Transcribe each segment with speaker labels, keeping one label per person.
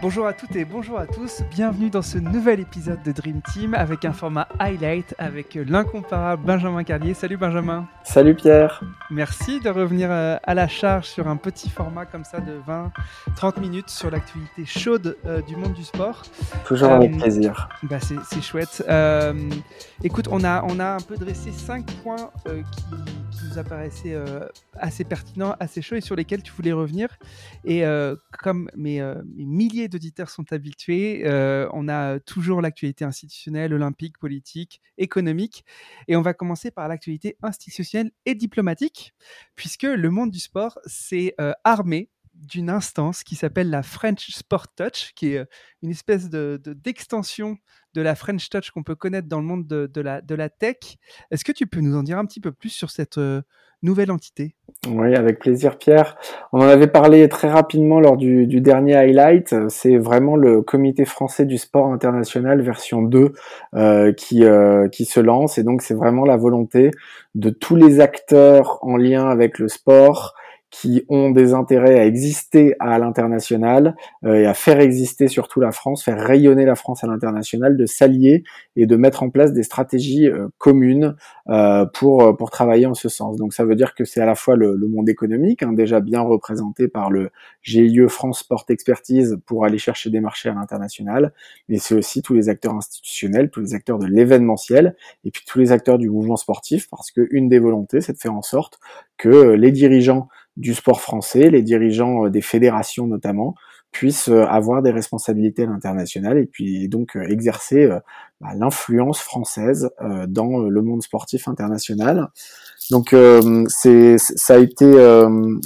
Speaker 1: Bonjour à toutes et bonjour à tous, bienvenue dans ce nouvel épisode de Dream Team avec un format highlight avec l'incomparable Benjamin Carlier. Salut Benjamin.
Speaker 2: Salut Pierre.
Speaker 1: Merci de revenir euh, à la charge sur un petit format comme ça de 20-30 minutes sur l'actualité chaude euh, du monde du sport.
Speaker 2: Toujours avec euh, plaisir.
Speaker 1: Bah c'est chouette. écoute, on a, on a un peu dressé 5 points qui, nous apparaissaient assez pertinents, assez chauds et sur lesquels tu voulais revenir. Et comme mes, mes milliers d'auditeurs sont habitués. Euh, on a toujours l'actualité institutionnelle, olympique, politique, économique. Et on va commencer par l'actualité institutionnelle et diplomatique, puisque le monde du sport s'est euh, armé d'une instance qui s'appelle la French Sport Touch, qui est euh, une espèce de, d'extension de, la French Touch qu'on peut connaître dans le monde de, la, de la tech. Est-ce que tu peux nous en dire un petit peu plus sur cette nouvelle entité?
Speaker 2: Oui, avec plaisir Pierre. On en avait parlé très rapidement lors du, dernier highlight. C'est vraiment le comité français du sport international version 2 euh, qui, euh, qui se lance et donc c'est vraiment la volonté de tous les acteurs en lien avec le sport qui ont des intérêts à exister à l'international euh, et à faire exister surtout la France, faire rayonner la France à l'international, de s'allier et de mettre en place des stratégies euh, communes euh, pour pour travailler en ce sens. Donc ça veut dire que c'est à la fois le, monde économique, hein, déjà bien représenté par le GIE France Sport Expertise pour aller chercher des marchés à l'international, mais c'est aussi tous les acteurs institutionnels, tous les acteurs de l'événementiel et puis tous les acteurs du mouvement sportif, parce que une des volontés, c'est de faire en sorte que les dirigeants du sport français, les dirigeants euh, des fédérations notamment, puissent euh, avoir des responsabilités à l'international et puis donc euh, exercer bah, l'influence française dans le monde sportif international. Donc c'est ça a été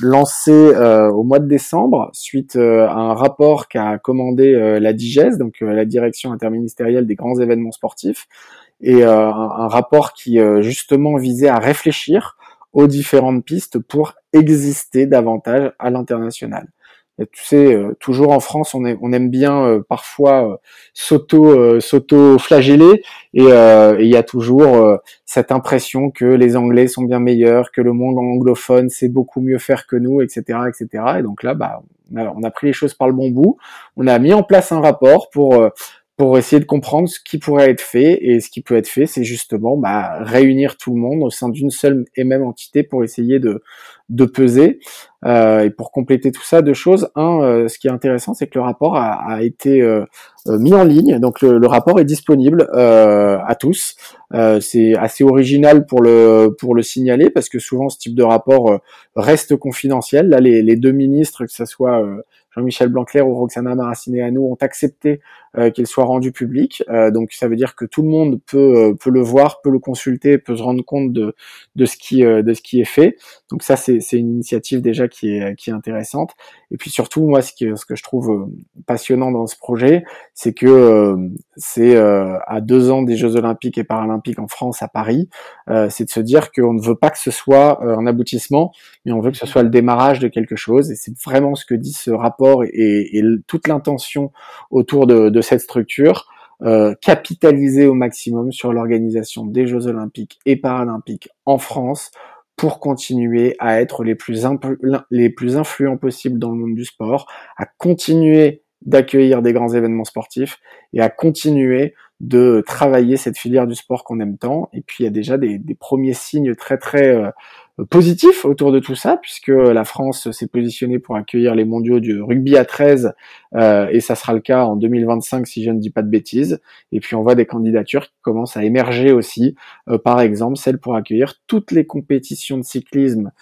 Speaker 2: lancé au mois de décembre suite à un rapport qu'a commandé la DIGES, donc la Direction interministérielle des grands événements sportifs, et un, un, rapport qui justement visait à réfléchir aux différentes pistes pour exister davantage à l'international. Tu sais, euh, toujours en France, on, on aime bien euh, parfois euh, s'auto s'auto flageller et il y a toujours cette impression que les Anglais sont bien meilleurs, que le monde anglophone sait beaucoup mieux faire que nous, etc., etc. Et donc là, bah, on a, on a pris les choses par le bon bout. On a mis en place un rapport pour pour essayer de comprendre ce qui pourrait être fait. Et ce qui peut être fait, c'est justement bah, réunir tout le monde au sein d'une seule et même entité pour essayer de, de peser. Euh, et pour compléter tout ça, deux choses. Un, euh, ce qui est intéressant, c'est que le rapport a, a été euh, euh mis en ligne. Donc le, le rapport est disponible euh, à tous. c'est assez original pour le pour le signaler parce que souvent ce type de rapport reste confidentiel. Là, les, les deux ministres, que ce soit Jean-Michel Blanquer ou Roxana Maracineanu ont accepté euh, qu'il soit rendu public. Euh, donc ça veut dire que tout le monde peut euh, peut le voir, peut le consulter, peut se rendre compte de de ce qui est fait. Donc ça c'est une initiative déjà qui est intéressante. Et puis surtout moi ce ce que je trouve passionnant dans ce projet, c'est que c'est à deux ans des Jeux Olympiques et Paralympiques en France à Paris, c'est de se dire qu'on ne veut pas que ce soit un aboutissement, mais on veut que ce soit le démarrage de quelque chose. Et c'est vraiment ce que dit ce rapport et, toute l'intention autour de, cette structure, euh, capitaliser au maximum sur l'organisation des Jeux olympiques et paralympiques en France pour continuer à être les plus, les plus influents possibles dans le monde du sport, à continuer d'accueillir des grands événements sportifs et à continuer de travailler cette filière du sport qu'on aime tant. Et puis il y a déjà des, premiers signes très très euh, positif autour de tout ça, puisque la France s'est positionnée pour accueillir les mondiaux du rugby à 13, euh, et ça sera le cas en 2025 si je ne dis pas de bêtises. Et puis on voit des candidatures qui commencent à émerger aussi, euh, par exemple celle pour accueillir toutes les compétitions de cyclisme,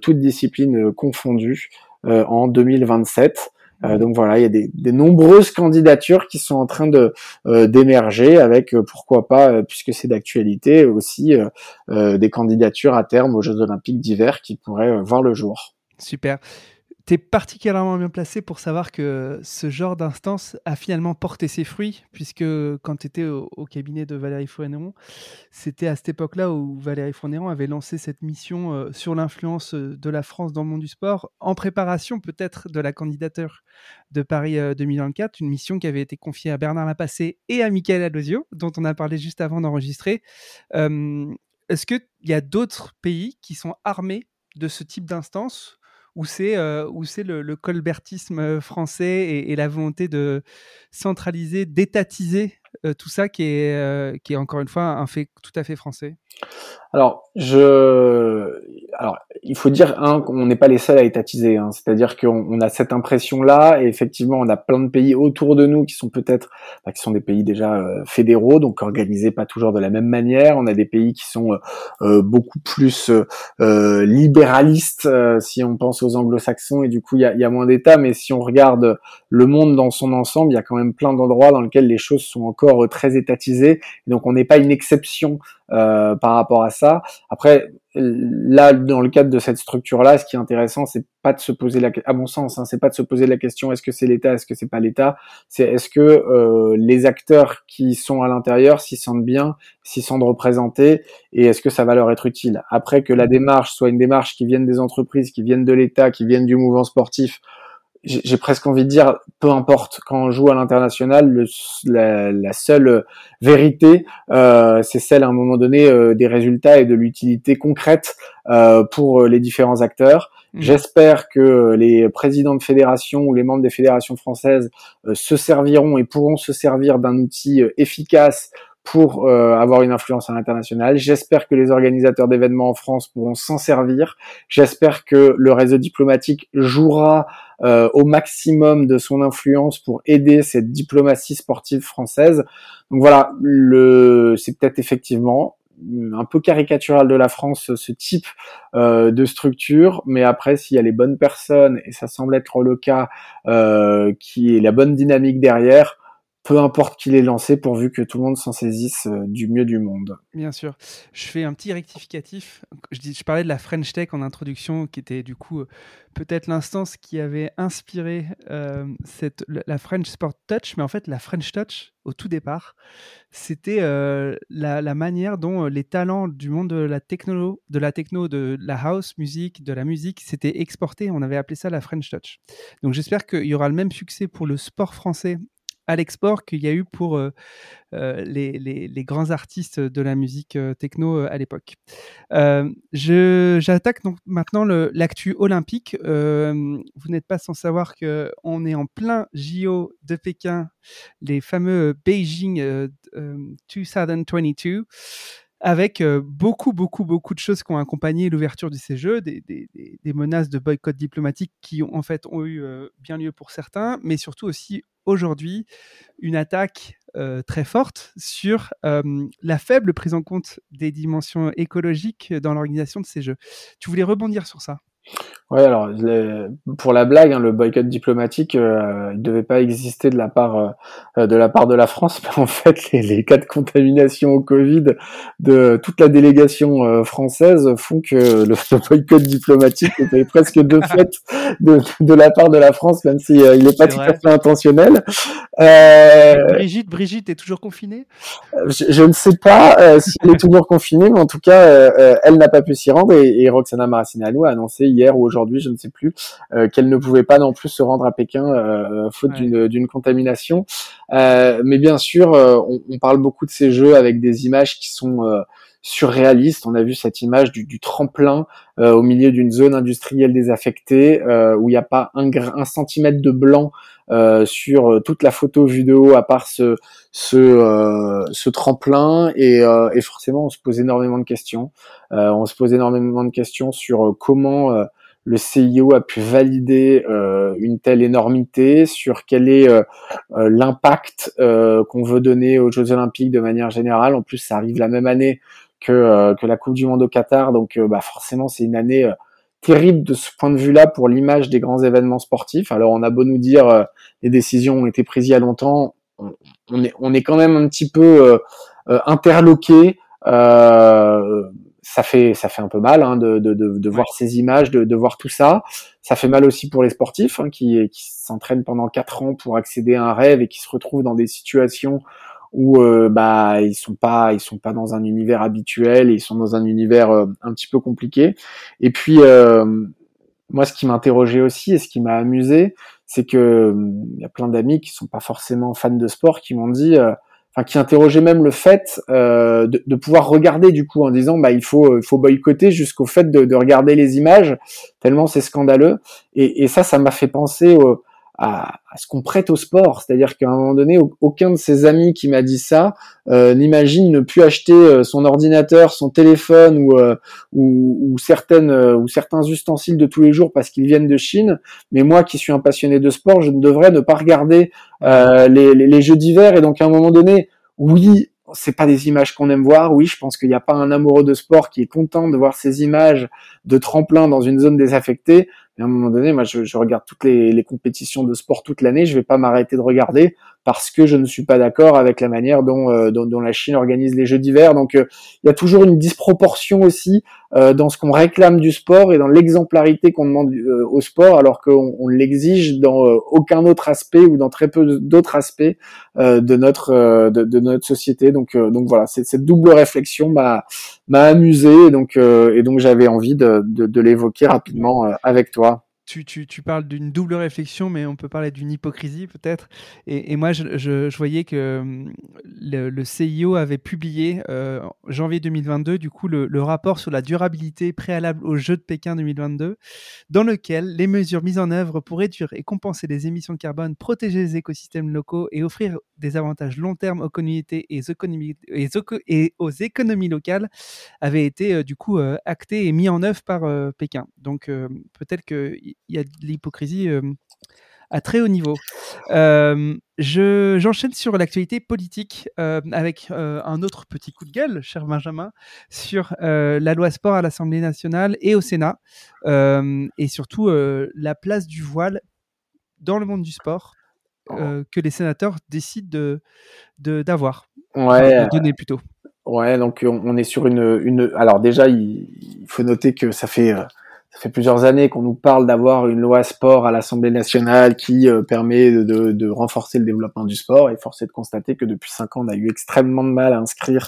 Speaker 2: toutes disciplines confondues, en 2027. Euh, donc voilà, il y a des, des, nombreuses candidatures qui sont en train de euh, d'émerger avec euh, pourquoi pas, puisque c'est d'actualité, aussi des candidatures à terme aux Jeux Olympiques d'hiver qui pourraient voir le jour.
Speaker 1: Super tu particulièrement bien placé pour savoir que ce genre d'instance a finalement porté ses fruits, puisque quand tu étais au, cabinet de Valérie Fournéron, c'était à cette époque-là où Valérie Fournéron avait lancé cette mission euh, sur l'influence euh, de la France dans le monde du sport, en préparation peut-être de la candidature de Paris 2024, euh, une mission qui avait été confiée à Bernard Lapassé et à Michael Adosio, dont on a parlé juste avant d'enregistrer. Est-ce qu'il y a d'autres pays qui sont armés de ce type d'instance ou c'est ou c'est le, colbertisme français et, la volonté de centraliser, d'étatiser tout ça qui est encore une fois un fait tout à fait français
Speaker 2: alors, je, alors, il faut dire hein, qu'on n'est pas les seuls à étatiser. Hein. C'est-à-dire qu'on a cette impression-là, et effectivement, on a plein de pays autour de nous qui sont peut-être, bah, qui sont des pays déjà euh, fédéraux, donc organisés pas toujours de la même manière. On a des pays qui sont euh, euh, beaucoup plus libéralistes, si on pense aux Anglo-Saxons, et du coup, il y a, y a, moins d'États. Mais si on regarde le monde dans son ensemble, il y a quand même plein d'endroits dans lesquels les choses sont encore très étatisées. Donc, on n'est pas une exception euh, par rapport à ça. Après, là, dans le cadre de cette structure-là, ce qui est intéressant, c'est pas de se poser la, à mon sens, hein, c'est pas de se poser la question est-ce que c'est l'État, est-ce que c'est pas l'État, c'est est-ce que euh, les acteurs qui sont à l'intérieur s'y sentent bien, s'y sentent représentés, et est-ce que ça va leur être utile? Après que la démarche soit une démarche qui vienne des entreprises, qui vienne de l'État, qui vienne du mouvement sportif, j'ai presque envie de dire, peu importe, quand on joue à l'international, la, la, seule vérité, euh, c'est celle à un moment donné euh, des résultats et de l'utilité concrète euh, pour les différents acteurs. Mmh. J'espère que les présidents de fédération ou les membres des fédérations françaises euh, se serviront et pourront se servir d'un outil euh, efficace pour euh, avoir une influence à l'international. J'espère que les organisateurs d'événements en France pourront s'en servir. J'espère que le réseau diplomatique jouera euh, au maximum de son influence pour aider cette diplomatie sportive française. Donc voilà, le, c'est peut-être effectivement un peu caricatural de la France ce type euh, de structure, mais après s'il y a les bonnes personnes et ça semble être le cas, qui est la bonne dynamique derrière, peu importe qui l'ait lancé, pourvu que tout le monde s'en saisisse euh, du mieux du monde.
Speaker 1: Bien sûr. Je fais un petit rectificatif. Je, parlais de la French Tech en introduction, qui était du coup euh, peut-être l'instance qui avait inspiré euh, cette, la French Sport Touch, mais en fait la French Touch, au tout départ, c'était la, manière dont les talents du monde de la techno, de la techno, de la house music, de la musique, s'étaient exportés. On avait appelé ça la French Touch. Donc j'espère qu'il y aura le même succès pour le sport français à l'export qu'il y a eu pour euh, euh, les, grands artistes de la musique euh, techno à l'époque. J'attaque donc maintenant l'actu olympique. vous n'êtes pas sans savoir qu'on est en plein JO de Pékin, les fameux Beijing 2022 avec beaucoup, beaucoup, beaucoup de choses qui ont accompagné l'ouverture de ces jeux, des, menaces de boycott diplomatique qui ont en fait ont eu bien lieu pour certains, mais surtout aussi aujourd'hui une attaque euh, très forte sur euh, la faible prise en compte des dimensions écologiques dans l'organisation de ces jeux. Tu voulais rebondir sur ça?
Speaker 2: Ouais, alors pour la blague, hein, le boycott diplomatique, euh, il devait pas exister de la part euh, de la part de la France, mais en fait, les, les, cas de contamination au Covid de toute la délégation euh, française font que le, boycott diplomatique était presque de fait de, de, la part de la France, même si euh, il n'est pas tout à fait intentionnel.
Speaker 1: Brigitte, Brigitte est toujours confinée?
Speaker 2: Je, je, ne sais pas si elle est toujours confinée, mais en tout cas, elle n'a pas pu s'y rendre et, et Roxana Maracineanu a annoncé hier ou aujourd'hui je ne sais plus, euh, qu'elle ne pouvait pas non plus se rendre à Pékin euh, faute d'une contamination. Euh, mais bien sûr, on, on, parle beaucoup de ces jeux avec des images qui sont surréaliste. On a vu cette image du, du tremplin euh, au milieu d'une zone industrielle désaffectée euh, où il n'y a pas un, un, centimètre de blanc euh, sur toute la photo vue de haut à part ce, ce, ce tremplin et, et, forcément on se pose énormément de questions. on se pose énormément de questions sur comment le CIO a pu valider euh, une telle énormité, sur quel est euh, euh, l'impact qu'on veut donner aux Jeux Olympiques de manière générale. En plus, ça arrive la même année que, que la Coupe du Monde au Qatar, donc bah, forcément, c'est une année terrible de ce point de vue-là pour l'image des grands événements sportifs. Alors, on a beau nous dire les décisions ont été prises il y a longtemps, on, est, on est quand même un petit peu interloqué. Euh, ça fait ça fait un peu mal hein, de, de, de, de voir ces images, de, de voir tout ça. Ça fait mal aussi pour les sportifs hein, qui, qui s'entraînent pendant quatre ans pour accéder à un rêve et qui se retrouvent dans des situations où euh, bah ils sont pas ils sont pas dans un univers habituel, ils sont dans un univers euh, un petit peu compliqué. Et puis euh, moi, ce qui m'interrogeait aussi et ce qui m'a amusé, c'est que il y a plein d'amis qui sont pas forcément fans de sport qui m'ont dit enfin qui interrogeait même le fait euh, de, de, pouvoir regarder du coup en disant bah il faut il faut boycotter jusqu'au fait de, de, regarder les images tellement c'est scandaleux et, et, ça ça m'a fait penser au, à, ce qu'on prête au sport. C'est-à-dire qu'à un moment donné, aucun de ses amis qui m'a dit ça euh, n'imagine ne plus acheter euh, son ordinateur, son téléphone ou, euh, ou, certaines ou certains ustensiles de tous les jours parce qu'ils viennent de Chine. Mais moi, qui suis un passionné de sport, je ne devrais ne pas regarder les, les, les jeux d'hiver. Et donc, à un moment donné, oui, c'est pas des images qu'on aime voir. Oui, je pense qu'il n'y a pas un amoureux de sport qui est content de voir ces images de tremplin dans une zone désaffectée. Mais à un moment donné, moi, je, regarde toutes les, les, compétitions de sport toute l'année. Je vais pas m'arrêter de regarder parce que je ne suis pas d'accord avec la manière dont, euh, dont, la Chine organise les Jeux d'hiver. Donc, euh, il y a toujours une disproportion aussi euh, dans ce qu'on réclame du sport et dans l'exemplarité qu'on demande au sport, alors qu'on on, l'exige dans aucun autre aspect ou dans très peu d'autres aspects de notre société. Donc, donc voilà, cette double réflexion m'a amusé et donc j'avais envie de l'évoquer rapidement avec toi
Speaker 1: tu, parles d'une double réflexion, mais on peut parler d'une hypocrisie peut-être. Et, moi, je, voyais que hum, le, CIO avait publié euh, janvier 2022, du coup, le, rapport sur la durabilité préalable aux Jeux de Pékin 2022, dans lequel les mesures mises en œuvre pour réduire et compenser les émissions de carbone, protéger les écosystèmes locaux et offrir des avantages long terme aux communautés et aux économies, locales avaient été euh, du coup euh, actées et mis en œuvre par Pékin. Donc peut-être que il y a de l'hypocrisie à très haut niveau. Euh, j'enchaîne sur l'actualité politique euh, avec un autre petit coup de gueule, cher Benjamin, sur la loi sport à l'Assemblée nationale et au Sénat, et surtout la place du voile dans le monde du sport oh. que les sénateurs décident d'avoir, de,
Speaker 2: ouais,
Speaker 1: de donner plutôt.
Speaker 2: Ouais, donc on, est sur une, une... Alors déjà, il, il, faut noter que ça fait ça fait plusieurs années qu'on nous parle d'avoir une loi sport à l'Assemblée nationale qui euh, permet de, de, renforcer le développement du sport. Et force est de constater que depuis cinq ans, on a eu extrêmement de mal à inscrire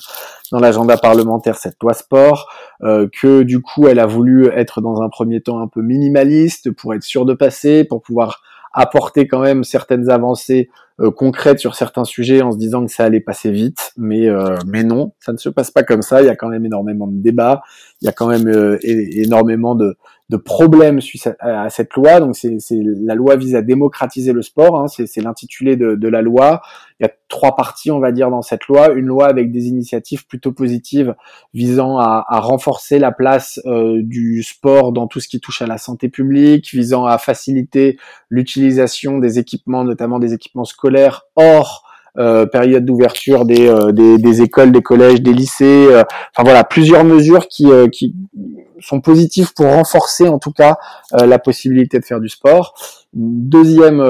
Speaker 2: dans l'agenda parlementaire cette loi sport, euh, que du coup, elle a voulu être dans un premier temps un peu minimaliste pour être sûr de passer, pour pouvoir apporter quand même certaines avancées euh, concrètes sur certains sujets en se disant que ça allait passer vite, mais euh, mais non, ça ne se passe pas comme ça. Il y a quand même énormément de débats, il y a quand même euh, énormément de de problèmes suite à, cette loi. Donc c'est, la loi vise à démocratiser le sport, hein. c'est, l'intitulé de, de, la loi. Il y a trois parties, on va dire, dans cette loi. Une loi avec des initiatives plutôt positives visant à, à renforcer la place euh, du sport dans tout ce qui touche à la santé publique, visant à faciliter l'utilisation des équipements, notamment des équipements scolaires hors euh, période d'ouverture des, euh, des, des, écoles, des collèges, des lycées. Euh, enfin voilà, plusieurs mesures qui, qui sont positives pour renforcer en tout cas la possibilité de faire du sport. Deuxième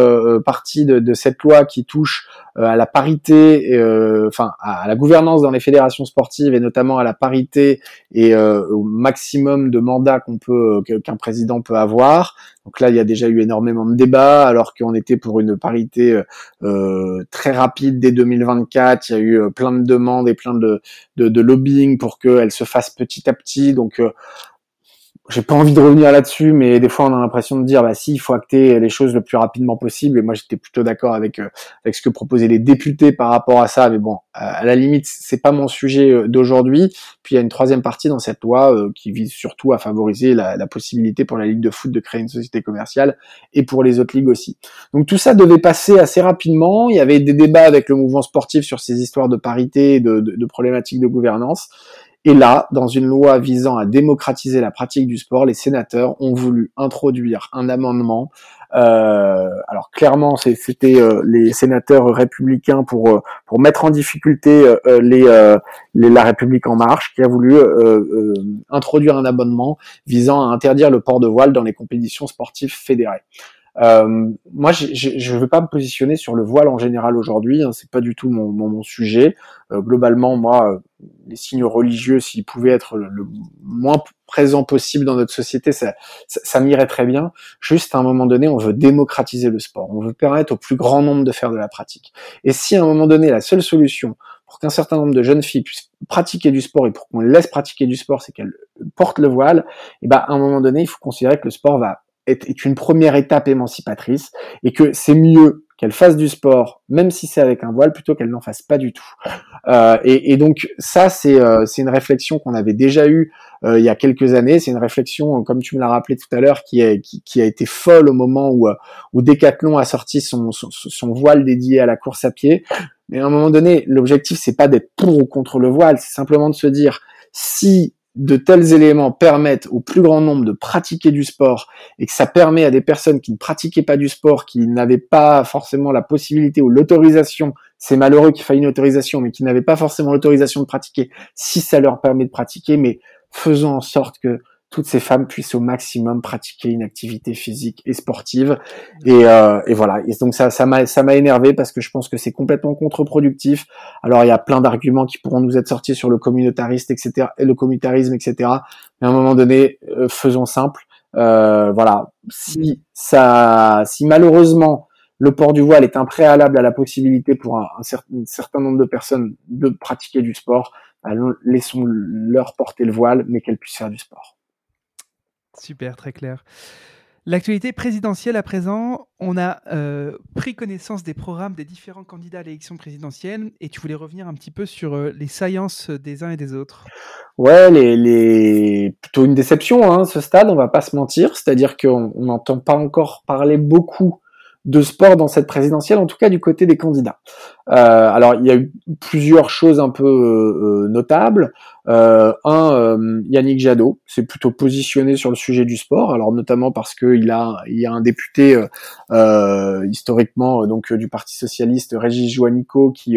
Speaker 2: partie de, de, cette loi qui touche à la parité, enfin à la gouvernance dans les fédérations sportives et notamment à la parité et au maximum de mandats qu'on peut qu'un président peut avoir. Donc là, il y a déjà eu énormément de débats, alors qu'on était pour une parité euh, très rapide dès 2024. Il y a eu euh, plein de demandes et plein de, de, de lobbying pour qu'elle se fasse petit à petit. Donc euh, j'ai pas envie de revenir là-dessus, mais des fois on a l'impression de dire bah si il faut acter les choses le plus rapidement possible. Et moi j'étais plutôt d'accord avec euh, avec ce que proposaient les députés par rapport à ça. Mais bon, à la limite c'est pas mon sujet euh, d'aujourd'hui. Puis il y a une troisième partie dans cette loi euh, qui vise surtout à favoriser la, la, possibilité pour la ligue de foot de créer une société commerciale et pour les autres ligues aussi. Donc tout ça devait passer assez rapidement. Il y avait des débats avec le mouvement sportif sur ces histoires de parité, de, de, de problématiques de gouvernance. Et là, dans une loi visant à démocratiser la pratique du sport, les sénateurs ont voulu introduire un amendement. Euh, alors clairement, c'était euh, les sénateurs républicains pour euh, pour mettre en difficulté la République en marche, qui a voulu introduire un amendement visant à interdire le port de voile dans les compétitions sportives fédérées. Euh, moi, je ne veux pas me positionner sur le voile en général aujourd'hui. Hein, c'est pas du tout mon, mon, sujet. Euh, globalement, moi, euh, les signes religieux, s'ils pouvaient être le, moins présent possible dans notre société, ça, ça, ça m'irait très bien. Juste à un moment donné, on veut démocratiser le sport. On veut permettre au plus grand nombre de faire de la pratique. Et si à un moment donné, la seule solution pour qu'un certain nombre de jeunes filles puissent pratiquer du sport et pour qu'on laisse pratiquer du sport, c'est qu'elles portent le voile, et ben à un moment donné, il faut considérer que le sport va est, une première étape émancipatrice et que c'est mieux qu'elle fasse du sport, même si c'est avec un voile, plutôt qu'elle n'en fasse pas du tout. Euh, et, et, donc ça, c'est euh, une réflexion qu'on avait déjà eue euh, il y a quelques années. C'est une réflexion, comme tu me l'as rappelé tout à l'heure, qui, est, qui, qui, a été folle au moment où, où Decathlon a sorti son, son, son voile dédié à la course à pied. Mais à un moment donné, l'objectif, c'est pas d'être pour ou contre le voile, c'est simplement de se dire si de tels éléments permettent au plus grand nombre de pratiquer du sport et que ça permet à des personnes qui ne pratiquaient pas du sport, qui n'avaient pas forcément la possibilité ou l'autorisation, c'est malheureux qu'il faille une autorisation, mais qui n'avaient pas forcément l'autorisation de pratiquer, si ça leur permet de pratiquer, mais faisons en sorte que toutes ces femmes puissent au maximum pratiquer une activité physique et sportive. Et, euh, et voilà. Et donc ça, ça m'a, ça m'a énervé parce que je pense que c'est complètement contre-productif. Alors il y a plein d'arguments qui pourront nous être sortis sur le communautariste, etc., et le communautarisme, etc. Mais à un moment donné, euh, faisons simple. Euh, voilà. Si ça, si malheureusement le port du voile est un préalable à la possibilité pour un, certain, nombre de personnes de pratiquer du sport, allons, laissons leur porter le voile, mais qu'elles puissent faire du sport.
Speaker 1: Super, très clair. L'actualité présidentielle à présent, on a euh, pris connaissance des programmes des différents candidats à l'élection présidentielle et tu voulais revenir un petit peu sur euh, les saillances des uns et des autres.
Speaker 2: Ouais, les, les... plutôt une déception hein, ce stade, on va pas se mentir, c'est-à-dire qu'on n'entend pas encore parler beaucoup de sport dans cette présidentielle, en tout cas du côté des candidats. Euh, alors il y a eu plusieurs choses un peu euh, euh, notables. un, Yannick Jadot s'est plutôt positionné sur le sujet du sport, alors notamment parce qu'il a, il y a un député historiquement donc du Parti socialiste, Régis Joannico, qui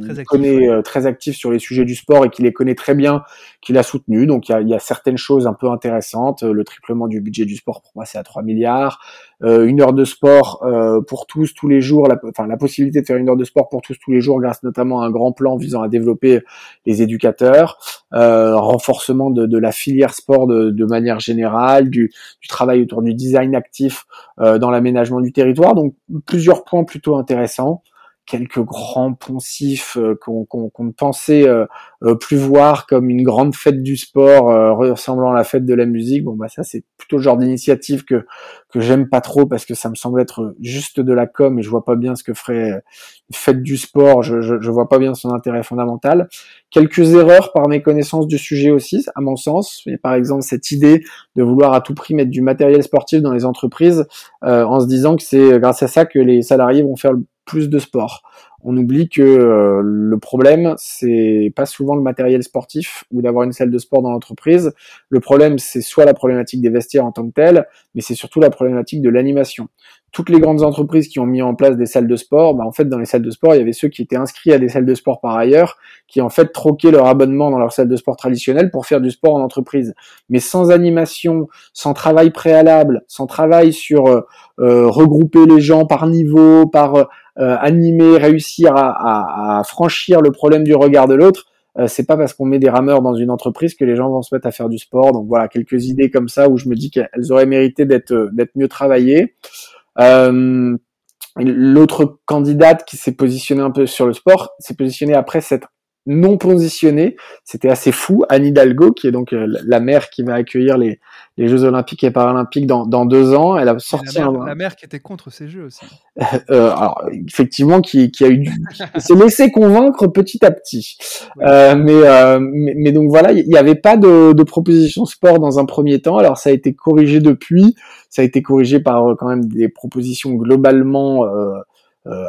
Speaker 2: très actif, connaît euh, très actif sur les sujets du sport et qui les connaît très bien, qu'il a soutenu. Donc il y a, y a, certaines choses un peu intéressantes. Euh, le triplement du budget du sport pour moi c'est à 3 milliards. Euh, une heure de sport euh, pour tous tous les jours. La, enfin la possibilité de faire une heure de sport pour tous tous les jours grâce notamment à un grand plan visant à développer les éducateurs. Euh, renforcement de, de, la filière sport de, de manière générale, du, du, travail autour du design actif dans l'aménagement du territoire. Donc plusieurs points plutôt intéressants quelques grands poncifs euh, qu'on ne pensait euh, euh, plus voir comme une grande fête du sport ressemblant à la fête de la musique. Bon bah ça c'est plutôt le genre d'initiative que que j'aime pas trop parce que ça me semble être juste de la com et je vois pas bien ce que ferait une fête du sport. Je, je, je vois pas bien son intérêt fondamental. Quelques erreurs par mes connaissances du sujet aussi, à mon sens. Et par exemple cette idée de vouloir à tout prix mettre du matériel sportif dans les entreprises en se disant que c'est grâce à ça que les salariés vont faire le plus de sport. On oublie que euh, le problème, c'est pas souvent le matériel sportif ou d'avoir une salle de sport dans l'entreprise. Le problème, c'est soit la problématique des vestiaires en tant que telle, mais c'est surtout la problématique de l'animation. Toutes les grandes entreprises qui ont mis en place des salles de sport, bah en fait, dans les salles de sport, il y avait ceux qui étaient inscrits à des salles de sport par ailleurs, qui en fait troquaient leur abonnement dans leur salle de sport traditionnelle pour faire du sport en entreprise. Mais sans animation, sans travail préalable, sans travail sur euh, euh, regrouper les gens par niveau, par euh, animer, réussir à, à, franchir le problème du regard de l'autre, euh, c'est pas parce qu'on met des rameurs dans une entreprise que les gens vont se mettre à faire du sport. Donc voilà, quelques idées comme ça où je me dis qu'elles auraient mérité d'être euh, d'être mieux travaillées. Euh, L'autre candidate qui s'est positionnée un peu sur le sport s'est positionnée après cette non positionnée. C'était assez fou. Anne Hidalgo, qui est donc euh, la mère qui va accueillir les, les Jeux Olympiques et Paralympiques dans, dans deux ans, elle a sorti
Speaker 1: la
Speaker 2: mère, un...
Speaker 1: La mère qui était contre ces Jeux aussi.
Speaker 2: euh, alors, effectivement, qui, qui a eu, s'est laissé convaincre petit à petit. Euh, mais, euh, mais, mais donc voilà, il n'y avait pas de, de proposition sport dans un premier temps. Alors ça a été corrigé depuis. Ça a été corrigé par euh, quand même des propositions globalement euh,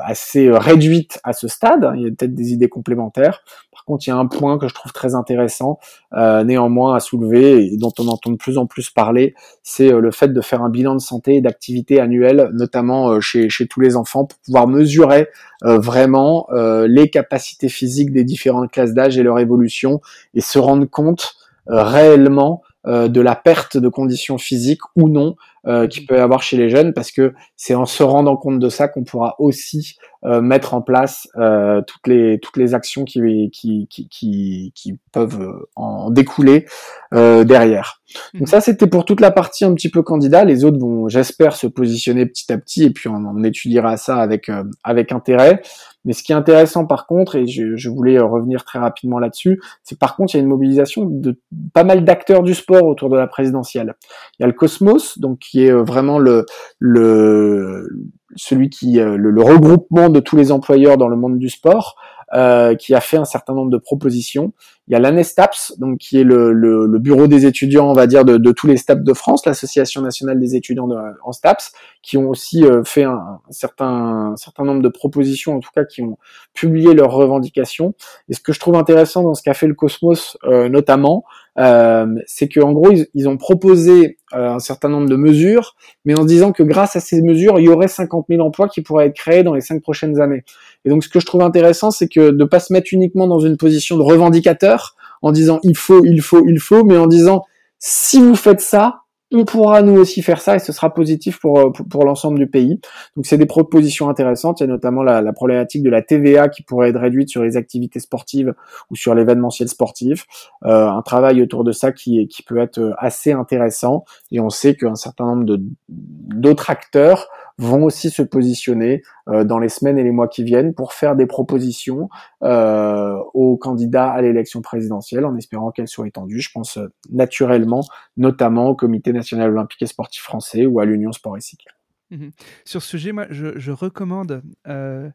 Speaker 2: assez réduites à ce stade. Il y a peut-être des idées complémentaires. Par contre, il y a un point que je trouve très intéressant, euh, néanmoins à soulever et dont on entend de plus en plus parler, c'est euh, le fait de faire un bilan de santé et d'activité annuel, notamment euh, chez, chez tous les enfants, pour pouvoir mesurer euh, vraiment les capacités physiques des différentes classes d'âge et leur évolution et se rendre compte réellement de la perte de conditions physiques ou non euh, qu'il peut y avoir chez les jeunes, parce que c'est en se rendant compte de ça qu'on pourra aussi euh, mettre en place euh, toutes les toutes les actions qui qui qui, qui, qui peuvent euh, en découler euh, derrière. Donc mhm. ça c'était pour toute la partie un petit peu candidat. Les autres vont, j'espère, se positionner petit à petit et puis on, on étudiera ça avec avec intérêt. Mais ce qui est intéressant par contre, et je, je voulais revenir très rapidement là-dessus, c'est par contre il y a une mobilisation de pas mal d'acteurs du sport autour de la présidentielle. Il y a le Cosmos, donc qui est vraiment le, le celui qui le, le, regroupement de tous les employeurs dans le monde du sport, euh, qui a fait un certain nombre de propositions. Il y a l'ANESTAPS, donc qui est le, le, le, bureau des étudiants, on va dire, de, de tous les STAPS de France, l'Association nationale des étudiants en STAPS, qui ont aussi euh, fait un, un, certain, un certain nombre de propositions, en tout cas qui ont publié leurs revendications. Et ce que je trouve intéressant dans ce qu'a fait le Cosmos, euh, notamment, euh, c'est qu'en gros, ils, ils, ont proposé euh, un certain nombre de mesures, mais en disant que grâce à ces mesures, il y aurait 50 000 emplois qui pourraient être créés dans les cinq prochaines années. Et donc, ce que je trouve intéressant, c'est que de pas se mettre uniquement dans une position de revendicateur, en disant il faut, il faut, il faut, mais en disant si vous faites ça, on pourra nous aussi faire ça et ce sera positif pour, euh, pour, pour l'ensemble du pays. Donc c'est des propositions intéressantes. Il y a notamment la, la, problématique de la TVA qui pourrait être réduite sur les activités sportives ou sur l'événementiel sportif. Euh, un travail autour de ça qui, qui peut être assez intéressant et on sait qu'un certain nombre de d'autres acteurs vont aussi se positionner euh, dans les semaines et les mois qui viennent pour faire des propositions euh, aux candidats à l'élection présidentielle en espérant qu'elles soient étendues. Je pense euh, naturellement notamment au Comité national olympique et sportif français ou à l'Union Sport et.
Speaker 1: Mmh sur ce sujet, moi, je, recommande euh,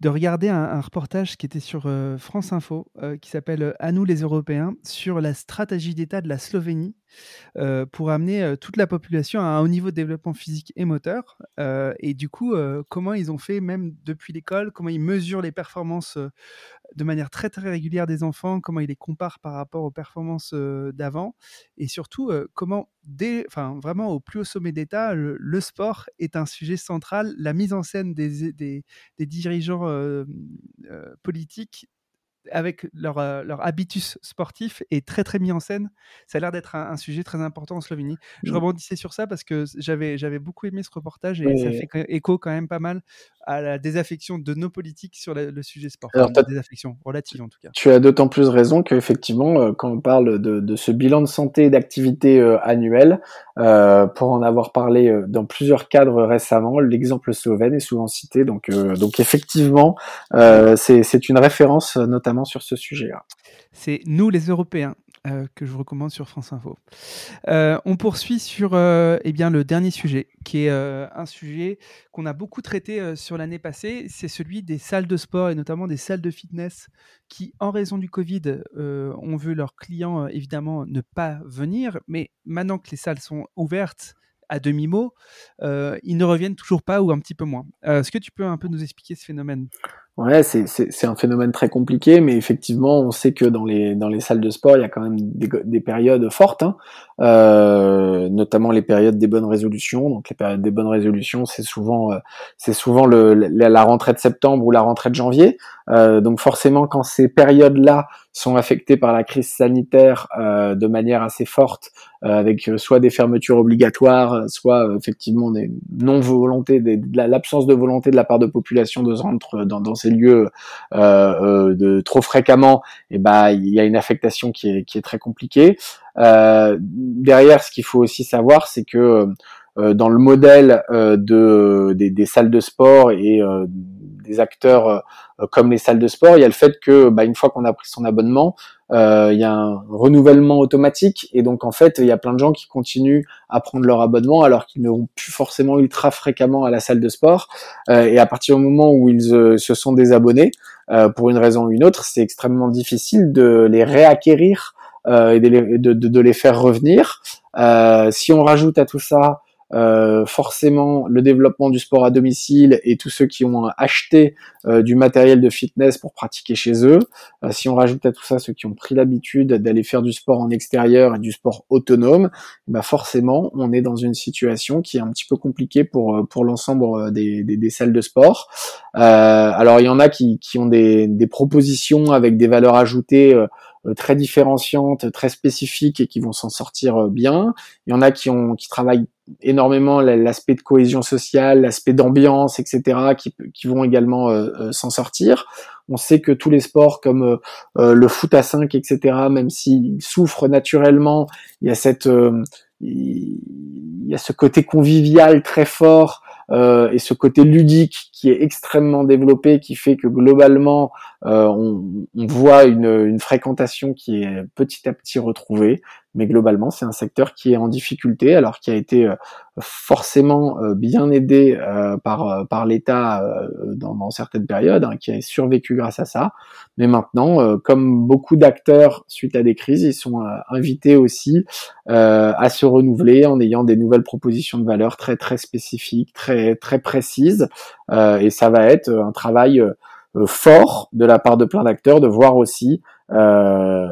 Speaker 1: de regarder un, un, reportage qui était sur euh, France Info, euh, qui s'appelle À nous les Européens, sur la stratégie d'État de la Slovénie pour amener toute la population à un haut niveau de développement physique et moteur. et du coup, comment ils ont fait, même depuis l'école, comment ils mesurent les performances de manière très très régulière des enfants, comment ils les comparent par rapport aux performances d'avant, et surtout comment, vraiment au plus haut sommet d'État, le, sport est un sujet central. La mise en scène des, dirigeants euh, euh, politiques avec leur, euh, leur, habitus sportif est très très mis en scène. Ça a l'air d'être un, un, sujet très important en Slovénie. Je mmh. rebondissais sur ça parce que j'avais j'avais beaucoup aimé ce reportage et oui. ça fait écho quand même pas mal à la désaffection de nos politiques sur la, le sujet sport. Alors, enfin, désaffection relative en tout cas.
Speaker 2: Tu as d'autant plus raison qu'effectivement, euh, quand on parle de, de, ce bilan de santé et d'activité euh, annuel, euh, pour en avoir parlé dans plusieurs cadres récemment, l'exemple slovène est souvent cité. Donc, donc effectivement, c'est une référence notamment sur ce sujet-là.
Speaker 1: C'est nous les Européens. Euh, que je vous recommande sur France Info. Euh, on poursuit sur euh, eh bien, le dernier sujet, qui est un sujet qu'on a beaucoup traité sur l'année passée, c'est celui des salles de sport et notamment des salles de fitness qui, en raison du Covid, ont vu leurs clients évidemment ne pas venir, mais maintenant que les salles sont ouvertes, à demi-mot, ils ne reviennent toujours pas ou un petit peu moins. Est-ce que tu peux un peu nous expliquer ce phénomène?
Speaker 2: Ouais, c'est un phénomène très compliqué, mais effectivement, on sait que dans les, dans les salles de sport, il y a quand même des, des périodes fortes, hein, euh, notamment les périodes des bonnes résolutions. Donc les périodes des bonnes résolutions, c'est souvent, euh, c'est souvent la, rentrée de septembre ou la rentrée de janvier. Euh, donc forcément, quand ces périodes-là sont affectées par la crise sanitaire euh, de manière assez forte, euh, avec soit des fermetures obligatoires, soit effectivement des non volontés, l'absence de volonté de la part de population de se rendre dans, ces lieux trop fréquemment, et bah il y a une affectation qui est, très compliquée. derrière, ce qu'il faut aussi savoir, c'est que dans le modèle de, des, des, salles de sport et des acteurs euh, comme les salles de sport, il y a le fait que bah, une fois qu'on a pris son abonnement, euh, il y a un renouvellement automatique. Et donc en fait il y a plein de gens qui continuent à prendre leur abonnement alors qu'ils ne vont plus forcément ultra fréquemment à la salle de sport. Euh, et à partir du moment où ils euh, se sont désabonnés euh, pour une raison ou une autre, c'est extrêmement difficile de les réacquérir euh, et de les, faire revenir. si on rajoute à tout ça euh, forcément le développement du sport à domicile et tous ceux qui ont acheté euh, du matériel de fitness pour pratiquer chez eux. Euh, si on rajoute à tout ça ceux qui ont pris l'habitude d'aller faire du sport en extérieur et du sport autonome, bah forcément on est dans une situation qui est un petit peu compliquée pour pour l'ensemble des, des, des, salles de sport. alors il y en a qui, qui ont des, des propositions avec des valeurs ajoutées très différenciantes, très spécifiques et qui vont s'en sortir bien. Il y en a qui ont qui travaillent énormément l'aspect de cohésion sociale, l'aspect d'ambiance, etc., qui, qui, vont également euh, euh, s'en sortir. On sait que tous les sports comme euh, euh le foot à 5, etc., même s'ils souffrent naturellement, il y a cette, euh, il y a ce côté convivial très fort euh, et ce côté ludique qui est extrêmement développé, qui fait que globalement euh, on, voit une, fréquentation qui est petit à petit retrouvée. Mais globalement, c'est un secteur qui est en difficulté, alors qui a été euh, forcément euh, bien aidé euh, par, par l'État dans, dans, certaines périodes, hein, qui a survécu grâce à ça. Mais maintenant, comme beaucoup d'acteurs suite à des crises, ils sont invités aussi à se renouveler en ayant des nouvelles propositions de valeur très très spécifiques, très très précises. et ça va être un travail fort de la part de plein d'acteurs de voir aussi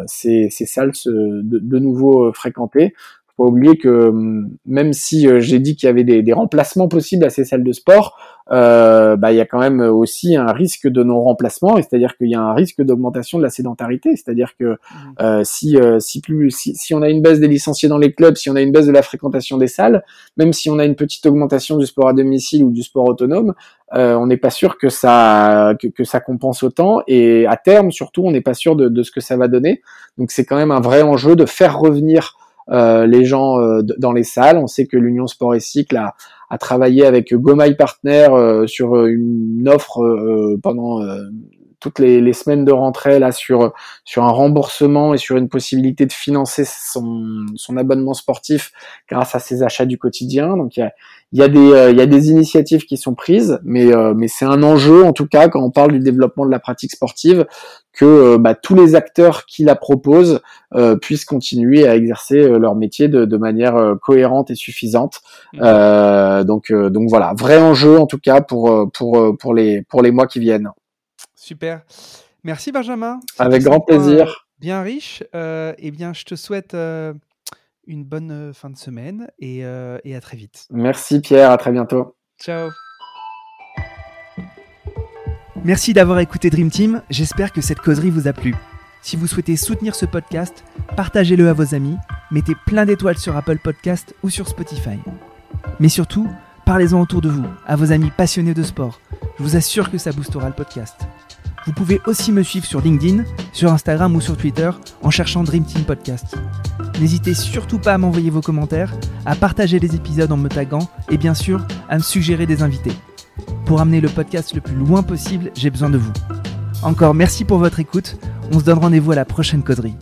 Speaker 2: ces, ces, salles se, de, de, nouveau euh, fréquentées. Faut pas oublier que hum, même si euh, j'ai dit qu'il y avait des, des, remplacements possibles à ces salles de sport, euh, bah, il y a quand même aussi un risque de non-remplacement, c'est-à-dire qu'il y a un risque d'augmentation de la sédentarité, c'est-à-dire que mmh. euh, si, si, plus, si, si, on a une baisse des licenciés dans les clubs, si on a une baisse de la fréquentation des salles, même si on a une petite augmentation du sport à domicile ou du sport autonome, euh, on n'est pas sûr que ça que, ça compense autant et à terme surtout on n'est pas sûr de, ce que ça va donner. Donc c'est quand même un vrai enjeu de faire revenir euh, les gens euh, dans les salles. On sait que l'Union Sport et Cycle a, a travaillé avec Gomai Partner sur une offre pendant toutes les, les, semaines de rentrée là sur sur un remboursement et sur une possibilité de financer son, son abonnement sportif grâce à ses achats du quotidien. Donc il y a, y a des euh, il y a des initiatives qui sont prises, mais euh, mais c'est un enjeu en tout cas quand on parle du développement de la pratique sportive que euh, bah, tous les acteurs qui la proposent puissent continuer à exercer leur métier de, de manière cohérente et suffisante. Mmh. donc donc voilà, vrai enjeu en tout cas pour pour pour les pour les mois qui viennent.
Speaker 1: Super. Merci Benjamin.
Speaker 2: Avec grand plaisir.
Speaker 1: Bien riche. Euh, eh bien, je te souhaite euh, une bonne euh, fin de semaine et, et, à très vite.
Speaker 2: Merci Pierre, à très bientôt.
Speaker 1: Ciao. Merci d'avoir écouté Dream Team. J'espère que cette causerie vous a plu. Si vous souhaitez soutenir ce podcast, partagez-le à vos amis, mettez plein d'étoiles sur Apple Podcast ou sur Spotify. Mais surtout, parlez-en autour de vous, à vos amis passionnés de sport. Je vous assure que ça boostera le podcast. Vous pouvez aussi me suivre sur LinkedIn, sur Instagram ou sur Twitter en cherchant Dream Team Podcast. N'hésitez surtout pas à m'envoyer vos commentaires, à partager les épisodes en me taguant et bien sûr à me suggérer des invités. Pour amener le podcast le plus loin possible, j'ai besoin de vous. Encore merci pour votre écoute. On se donne rendez-vous à la prochaine causerie.